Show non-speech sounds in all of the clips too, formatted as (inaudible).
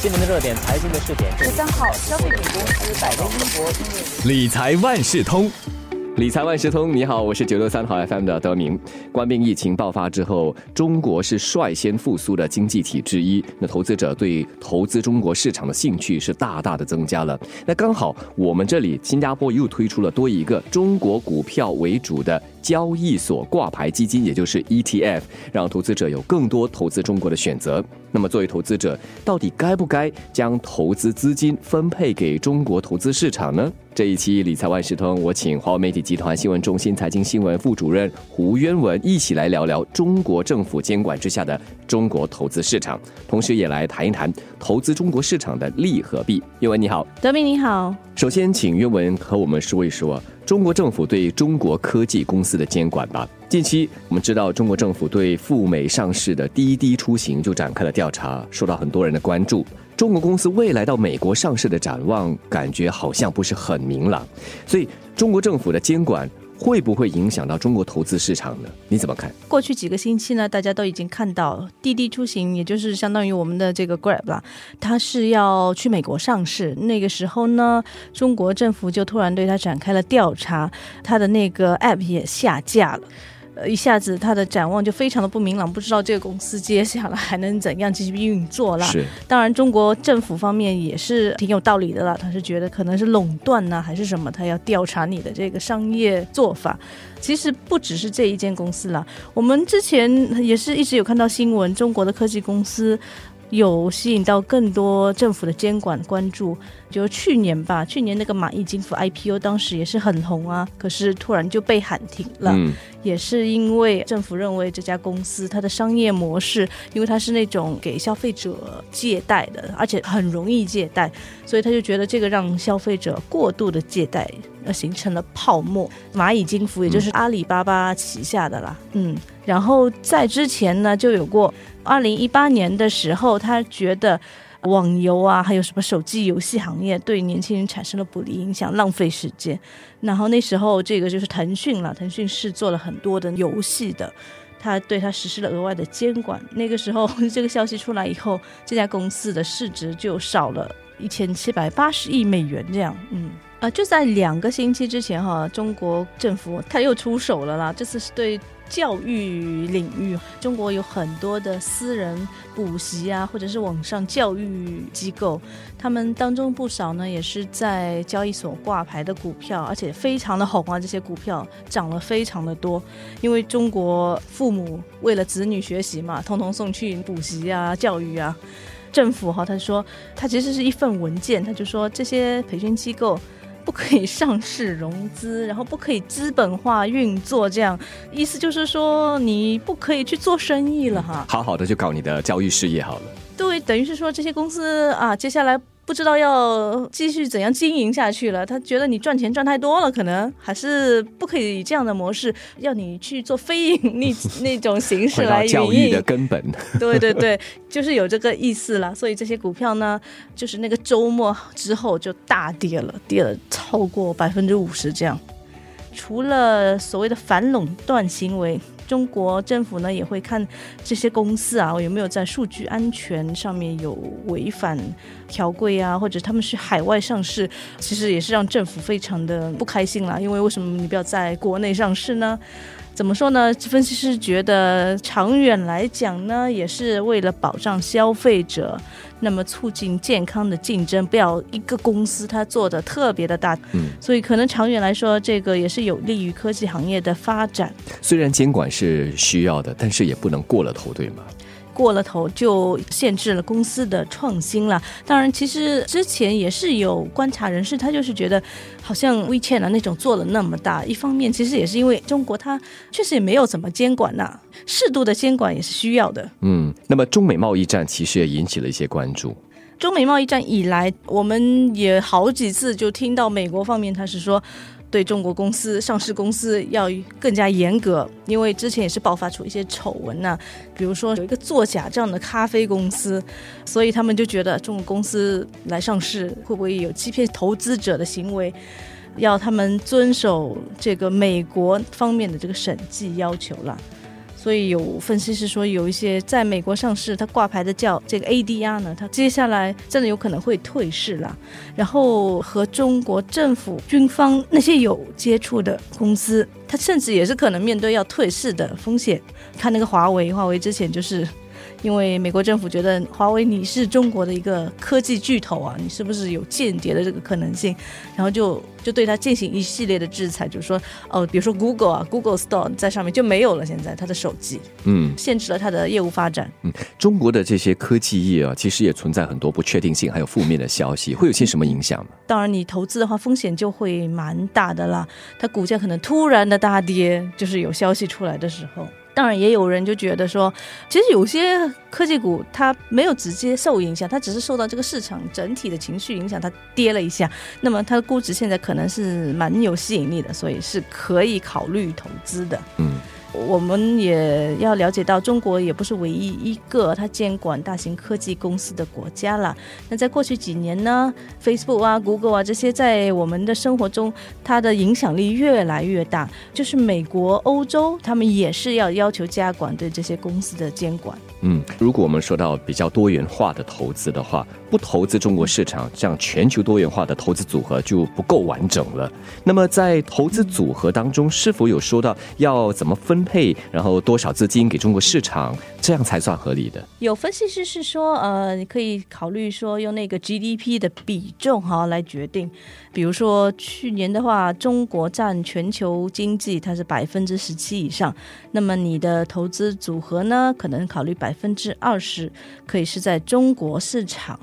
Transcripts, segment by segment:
新闻的热点，财经的试点。十三号，消费品公司百威英博理财万事通。理财万事通，你好，我是九六三号 FM 的德明。冠病疫情爆发之后，中国是率先复苏的经济体之一，那投资者对投资中国市场的兴趣是大大的增加了。那刚好我们这里新加坡又推出了多一个中国股票为主的交易所挂牌基金，也就是 ETF，让投资者有更多投资中国的选择。那么作为投资者，到底该不该将投资资金分配给中国投资市场呢？这一期理财万事通，我请华为媒体集团新闻中心财经新闻副主任胡渊文一起来聊聊中国政府监管之下的中国投资市场，同时也来谈一谈投资中国市场的利和弊。渊文你好，德明你好，首先请渊文和我们说一说中国政府对中国科技公司的监管吧。近期我们知道，中国政府对赴美上市的滴滴出行就展开了调查，受到很多人的关注。中国公司未来到美国上市的展望，感觉好像不是很明朗。所以，中国政府的监管会不会影响到中国投资市场呢？你怎么看？过去几个星期呢，大家都已经看到滴滴出行，也就是相当于我们的这个 Grab 啦，它是要去美国上市。那个时候呢，中国政府就突然对它展开了调查，它的那个 App 也下架了。呃，一下子他的展望就非常的不明朗，不知道这个公司接下来还能怎样继续运作了。是，当然中国政府方面也是挺有道理的了，他是觉得可能是垄断呢，还是什么，他要调查你的这个商业做法。其实不只是这一间公司了，我们之前也是一直有看到新闻，中国的科技公司。有吸引到更多政府的监管关注，就去年吧，去年那个蚂蚁金服 IPO 当时也是很红啊，可是突然就被喊停了，也是因为政府认为这家公司它的商业模式，因为它是那种给消费者借贷的，而且很容易借贷，所以他就觉得这个让消费者过度的借贷，而形成了泡沫。蚂蚁金服也就是阿里巴巴旗下的啦，嗯，然后在之前呢就有过。二零一八年的时候，他觉得网游啊，还有什么手机游戏行业对年轻人产生了不利影响，浪费时间。然后那时候，这个就是腾讯了，腾讯是做了很多的游戏的，他对他实施了额外的监管。那个时候，这个消息出来以后，这家公司的市值就少了一千七百八十亿美元这样。嗯，啊，就在两个星期之前哈，中国政府他又出手了啦，这次是对。教育领域，中国有很多的私人补习啊，或者是网上教育机构，他们当中不少呢，也是在交易所挂牌的股票，而且非常的红啊，这些股票涨了非常的多。因为中国父母为了子女学习嘛，通通送去补习啊、教育啊，政府哈，他说他其实是一份文件，他就说这些培训机构。不可以上市融资，(laughs) 然后不可以资本化运作，这样意思就是说你不可以去做生意了哈。好好的就搞你的教育事业好了。对，等于是说这些公司啊，接下来。不知道要继续怎样经营下去了。他觉得你赚钱赚太多了，可能还是不可以以这样的模式，要你去做非盈利那种形式来教育的根本。对对对，就是有这个意思了。所以这些股票呢，就是那个周末之后就大跌了，跌了超过百分之五十这样。除了所谓的反垄断行为。中国政府呢也会看这些公司啊有没有在数据安全上面有违反条规啊，或者他们是海外上市，其实也是让政府非常的不开心啦。因为为什么你不要在国内上市呢？怎么说呢？分析师觉得长远来讲呢，也是为了保障消费者，那么促进健康的竞争，不要一个公司它做的特别的大，嗯，所以可能长远来说，这个也是有利于科技行业的发展。虽然监管是需要的，但是也不能过了头，对吗？过了头就限制了公司的创新了。当然，其实之前也是有观察人士，他就是觉得好像 WeChat 啊那种做了那么大，一方面其实也是因为中国它确实也没有怎么监管呐，适度的监管也是需要的。嗯，那么中美贸易战其实也引起了一些关注。中美贸易战以来，我们也好几次就听到美国方面他是说。对中国公司、上市公司要更加严格，因为之前也是爆发出一些丑闻呐，比如说有一个作假这样的咖啡公司，所以他们就觉得中国公司来上市会不会有欺骗投资者的行为，要他们遵守这个美国方面的这个审计要求了。所以有分析师说，有一些在美国上市，它挂牌的叫这个 ADR 呢，它接下来真的有可能会退市了。然后和中国政府军方那些有接触的公司，它甚至也是可能面对要退市的风险。看那个华为，华为之前就是。因为美国政府觉得华为你是中国的一个科技巨头啊，你是不是有间谍的这个可能性？然后就就对他进行一系列的制裁，就是说哦，比如说 Google 啊，Google Store 在上面就没有了，现在它的手机，嗯，限制了它的业务发展。嗯，中国的这些科技业啊，其实也存在很多不确定性，还有负面的消息，会有些什么影响吗？当然，你投资的话，风险就会蛮大的啦。它股价可能突然的大跌，就是有消息出来的时候。当然，也有人就觉得说，其实有些科技股它没有直接受影响，它只是受到这个市场整体的情绪影响，它跌了一下。那么它的估值现在可能是蛮有吸引力的，所以是可以考虑投资的。嗯。我们也要了解到，中国也不是唯一一个它监管大型科技公司的国家了。那在过去几年呢，Facebook 啊、Google 啊这些在我们的生活中，它的影响力越来越大。就是美国、欧洲，他们也是要要求加管对这些公司的监管。嗯，如果我们说到比较多元化的投资的话，不投资中国市场，这样全球多元化的投资组合就不够完整了。那么在投资组合当中，是否有说到要怎么分分配，然后多少资金给中国市场，这样才算合理的？有分析师是说，呃，你可以考虑说用那个 GDP 的比重哈来决定。比如说去年的话，中国占全球经济它是百分之十七以上，那么你的投资组合呢，可能考虑百分之二十可以是在中国市场。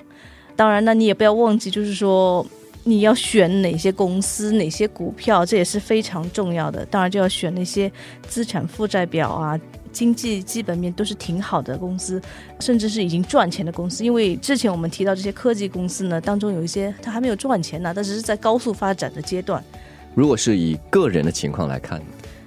当然呢，你也不要忘记，就是说你要选哪些公司、哪些股票，这也是非常重要的。当然就要选那些资产负债表啊。经济基本面都是挺好的公司，甚至是已经赚钱的公司。因为之前我们提到这些科技公司呢，当中有一些它还没有赚钱呢，它只是在高速发展的阶段。如果是以个人的情况来看，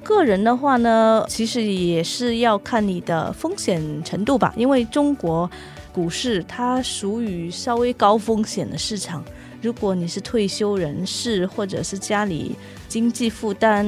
个人的话呢，其实也是要看你的风险程度吧。因为中国股市它属于稍微高风险的市场。如果你是退休人士，或者是家里经济负担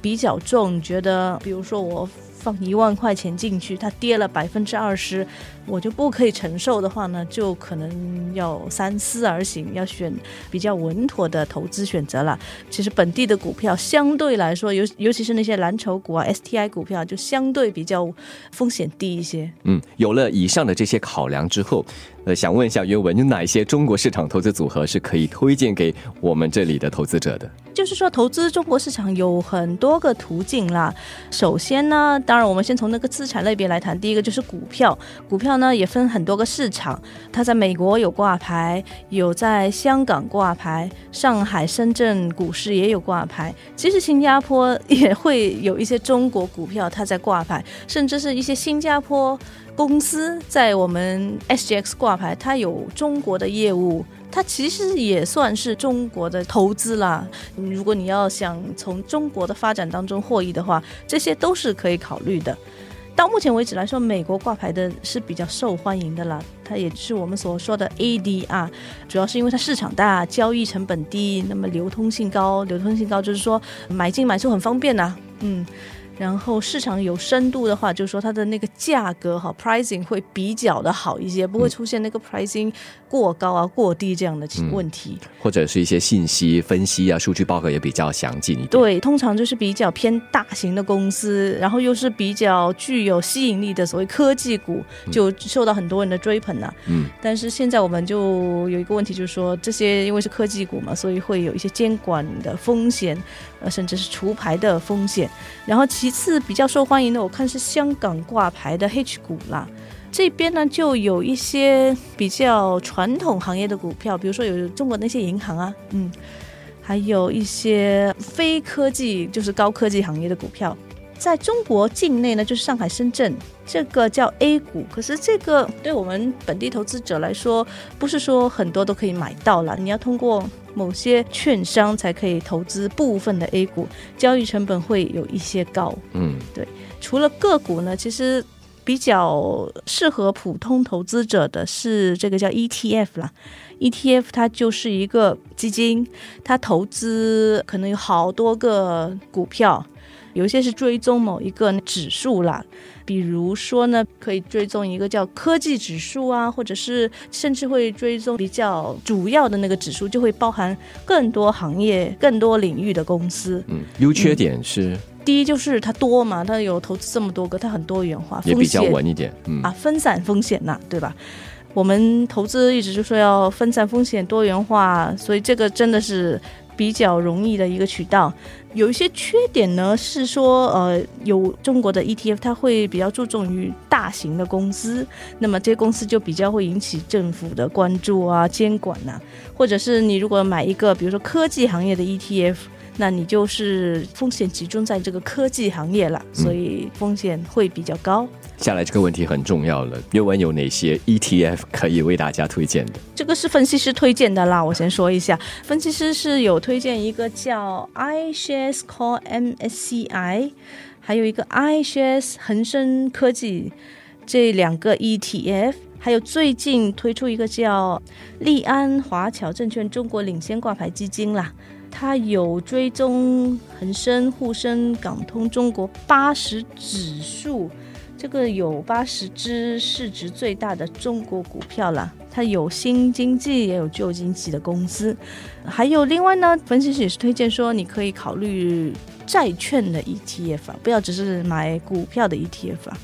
比较重，觉得比如说我。放一万块钱进去，它跌了百分之二十，我就不可以承受的话呢，就可能要三思而行，要选比较稳妥的投资选择了。其实本地的股票相对来说，尤尤其是那些蓝筹股啊、STI 股票，就相对比较风险低一些。嗯，有了以上的这些考量之后。呃，想问一下袁文，有哪一些中国市场投资组合是可以推荐给我们这里的投资者的？就是说，投资中国市场有很多个途径啦。首先呢，当然我们先从那个资产类别来谈。第一个就是股票，股票呢也分很多个市场，它在美国有挂牌，有在香港挂牌，上海、深圳股市也有挂牌。其实新加坡 (laughs) 也会有一些中国股票，它在挂牌，甚至是一些新加坡。公司在我们 SGX 挂牌，它有中国的业务，它其实也算是中国的投资啦。如果你要想从中国的发展当中获益的话，这些都是可以考虑的。到目前为止来说，美国挂牌的是比较受欢迎的啦，它也是我们所说的 ADR，主要是因为它市场大，交易成本低，那么流通性高。流通性高就是说买进买出很方便呐，嗯。然后市场有深度的话，就是说它的那个价格哈，pricing 会比较的好一些，不会出现那个 pricing 过高啊、过低这样的问题。或者是一些信息分析啊、数据报告也比较详尽一点。对，通常就是比较偏大型的公司，然后又是比较具有吸引力的所谓科技股，就受到很多人的追捧呐。嗯。但是现在我们就有一个问题，就是说这些因为是科技股嘛，所以会有一些监管的风险。呃，甚至是除牌的风险。然后其次比较受欢迎的，我看是香港挂牌的 H 股啦。这边呢就有一些比较传统行业的股票，比如说有中国那些银行啊，嗯，还有一些非科技就是高科技行业的股票。在中国境内呢，就是上海、深圳，这个叫 A 股。可是这个对我们本地投资者来说，不是说很多都可以买到了。你要通过某些券商才可以投资部分的 A 股，交易成本会有一些高。嗯，对。除了个股呢，其实比较适合普通投资者的是这个叫 ETF 啦。ETF 它就是一个基金，它投资可能有好多个股票。有一些是追踪某一个指数啦，比如说呢，可以追踪一个叫科技指数啊，或者是甚至会追踪比较主要的那个指数，就会包含更多行业、更多领域的公司。嗯，优缺点是第一就是它多嘛，它有投资这么多个，它很多元化，也比较风险稳一点。嗯啊，分散风险呐、对吧？我们投资一直就说要分散风险、多元化，所以这个真的是比较容易的一个渠道。有一些缺点呢，是说呃，有中国的 ETF，它会比较注重于大型的公司，那么这些公司就比较会引起政府的关注啊、监管呐、或者是你如果买一个比如说科技行业的 ETF。那你就是风险集中在这个科技行业了，所以风险会比较高。下来这个问题很重要了，又文有哪些 ETF 可以为大家推荐的？这个是分析师推荐的啦，我先说一下，分析师是有推荐一个叫 iShares Core MSCI，还有一个 iShares 恒生科技这两个 ETF，还有最近推出一个叫利安华侨证券中国领先挂牌基金啦。它有追踪恒生、沪深、港通中国八十指数，这个有八十只市值最大的中国股票啦。它有新经济也有旧经济的公司，还有另外呢，分析师也是推荐说你可以考虑债券的 ETF 啊，不要只是买股票的 ETF 啊。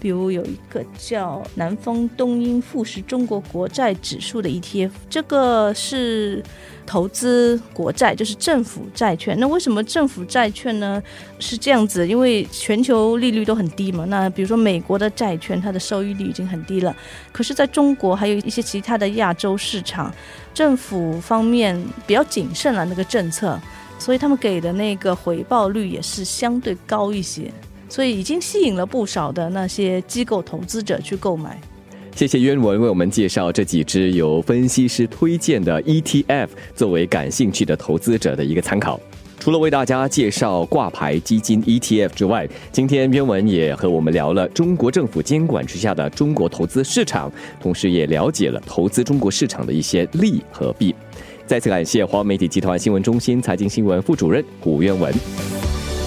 比如有一个叫南方东英富时中国国债指数的 ETF，这个是投资国债，就是政府债券。那为什么政府债券呢？是这样子，因为全球利率都很低嘛。那比如说美国的债券，它的收益率已经很低了，可是在中国还有一些其他的亚洲市场，政府方面比较谨慎了那个政策，所以他们给的那个回报率也是相对高一些。所以已经吸引了不少的那些机构投资者去购买。谢谢渊文为我们介绍这几只由分析师推荐的 ETF，作为感兴趣的投资者的一个参考。除了为大家介绍挂牌基金 ETF 之外，今天渊文也和我们聊了中国政府监管之下的中国投资市场，同时也了解了投资中国市场的一些利和弊。再次感谢华媒体集团新闻中心财经新闻副主任胡渊文。